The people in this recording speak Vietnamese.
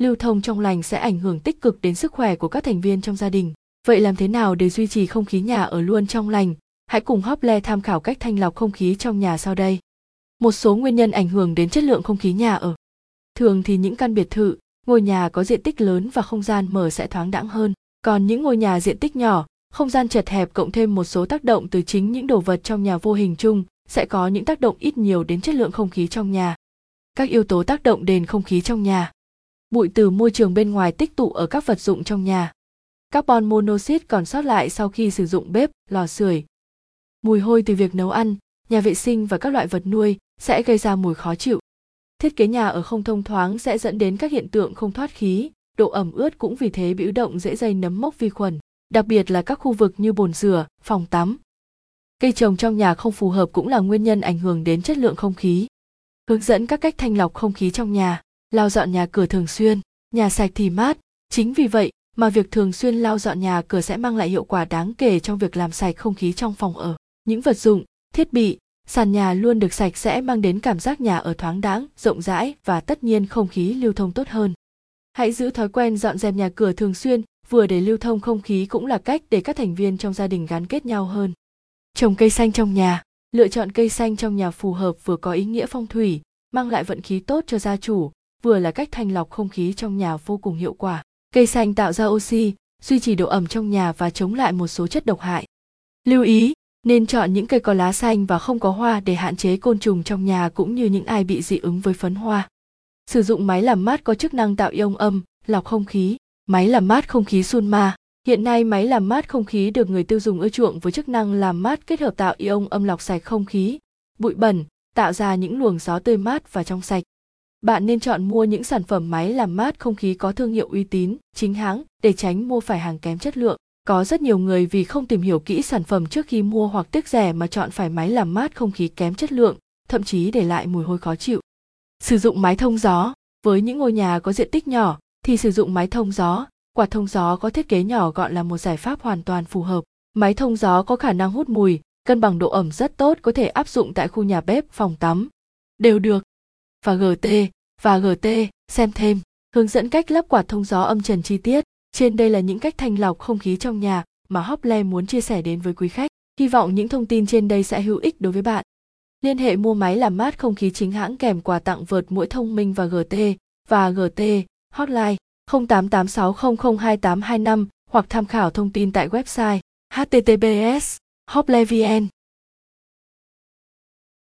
lưu thông trong lành sẽ ảnh hưởng tích cực đến sức khỏe của các thành viên trong gia đình. Vậy làm thế nào để duy trì không khí nhà ở luôn trong lành? Hãy cùng Hople tham khảo cách thanh lọc không khí trong nhà sau đây. Một số nguyên nhân ảnh hưởng đến chất lượng không khí nhà ở. Thường thì những căn biệt thự, ngôi nhà có diện tích lớn và không gian mở sẽ thoáng đãng hơn. Còn những ngôi nhà diện tích nhỏ, không gian chật hẹp cộng thêm một số tác động từ chính những đồ vật trong nhà vô hình chung sẽ có những tác động ít nhiều đến chất lượng không khí trong nhà. Các yếu tố tác động đến không khí trong nhà. Bụi từ môi trường bên ngoài tích tụ ở các vật dụng trong nhà. Carbon monoxide còn sót lại sau khi sử dụng bếp, lò sưởi. Mùi hôi từ việc nấu ăn, nhà vệ sinh và các loại vật nuôi sẽ gây ra mùi khó chịu. Thiết kế nhà ở không thông thoáng sẽ dẫn đến các hiện tượng không thoát khí, độ ẩm ướt cũng vì thế biểu động dễ dây nấm mốc vi khuẩn, đặc biệt là các khu vực như bồn rửa, phòng tắm. Cây trồng trong nhà không phù hợp cũng là nguyên nhân ảnh hưởng đến chất lượng không khí. Hướng dẫn các cách thanh lọc không khí trong nhà, lau dọn nhà cửa thường xuyên, nhà sạch thì mát, chính vì vậy mà việc thường xuyên lau dọn nhà cửa sẽ mang lại hiệu quả đáng kể trong việc làm sạch không khí trong phòng ở. Những vật dụng, thiết bị, sàn nhà luôn được sạch sẽ mang đến cảm giác nhà ở thoáng đãng, rộng rãi và tất nhiên không khí lưu thông tốt hơn. Hãy giữ thói quen dọn dẹp nhà cửa thường xuyên, vừa để lưu thông không khí cũng là cách để các thành viên trong gia đình gắn kết nhau hơn. Trồng cây xanh trong nhà, lựa chọn cây xanh trong nhà phù hợp vừa có ý nghĩa phong thủy, mang lại vận khí tốt cho gia chủ, vừa là cách thanh lọc không khí trong nhà vô cùng hiệu quả. Cây xanh tạo ra oxy, duy trì độ ẩm trong nhà và chống lại một số chất độc hại. Lưu ý, nên chọn những cây có lá xanh và không có hoa để hạn chế côn trùng trong nhà cũng như những ai bị dị ứng với phấn hoa. Sử dụng máy làm mát có chức năng tạo ion âm, lọc không khí. Máy làm mát không khí Sunma. Hiện nay máy làm mát không khí được người tiêu dùng ưa chuộng với chức năng làm mát kết hợp tạo ion âm lọc sạch không khí, bụi bẩn, tạo ra những luồng gió tươi mát và trong sạch. Bạn nên chọn mua những sản phẩm máy làm mát không khí có thương hiệu uy tín, chính hãng để tránh mua phải hàng kém chất lượng. Có rất nhiều người vì không tìm hiểu kỹ sản phẩm trước khi mua hoặc tiếc rẻ mà chọn phải máy làm mát không khí kém chất lượng, thậm chí để lại mùi hôi khó chịu. Sử dụng máy thông gió, với những ngôi nhà có diện tích nhỏ thì sử dụng máy thông gió, quạt thông gió có thiết kế nhỏ gọn là một giải pháp hoàn toàn phù hợp. Máy thông gió có khả năng hút mùi, cân bằng độ ẩm rất tốt có thể áp dụng tại khu nhà bếp, phòng tắm. Đều được. Và GT, và GT, xem thêm, hướng dẫn cách lắp quạt thông gió âm trần chi tiết. Trên đây là những cách thanh lọc không khí trong nhà mà Hople muốn chia sẻ đến với quý khách. Hy vọng những thông tin trên đây sẽ hữu ích đối với bạn. Liên hệ mua máy làm mát không khí chính hãng kèm quà tặng vượt mũi thông minh và GT và GT hotline 0886002825 hoặc tham khảo thông tin tại website https hoplevn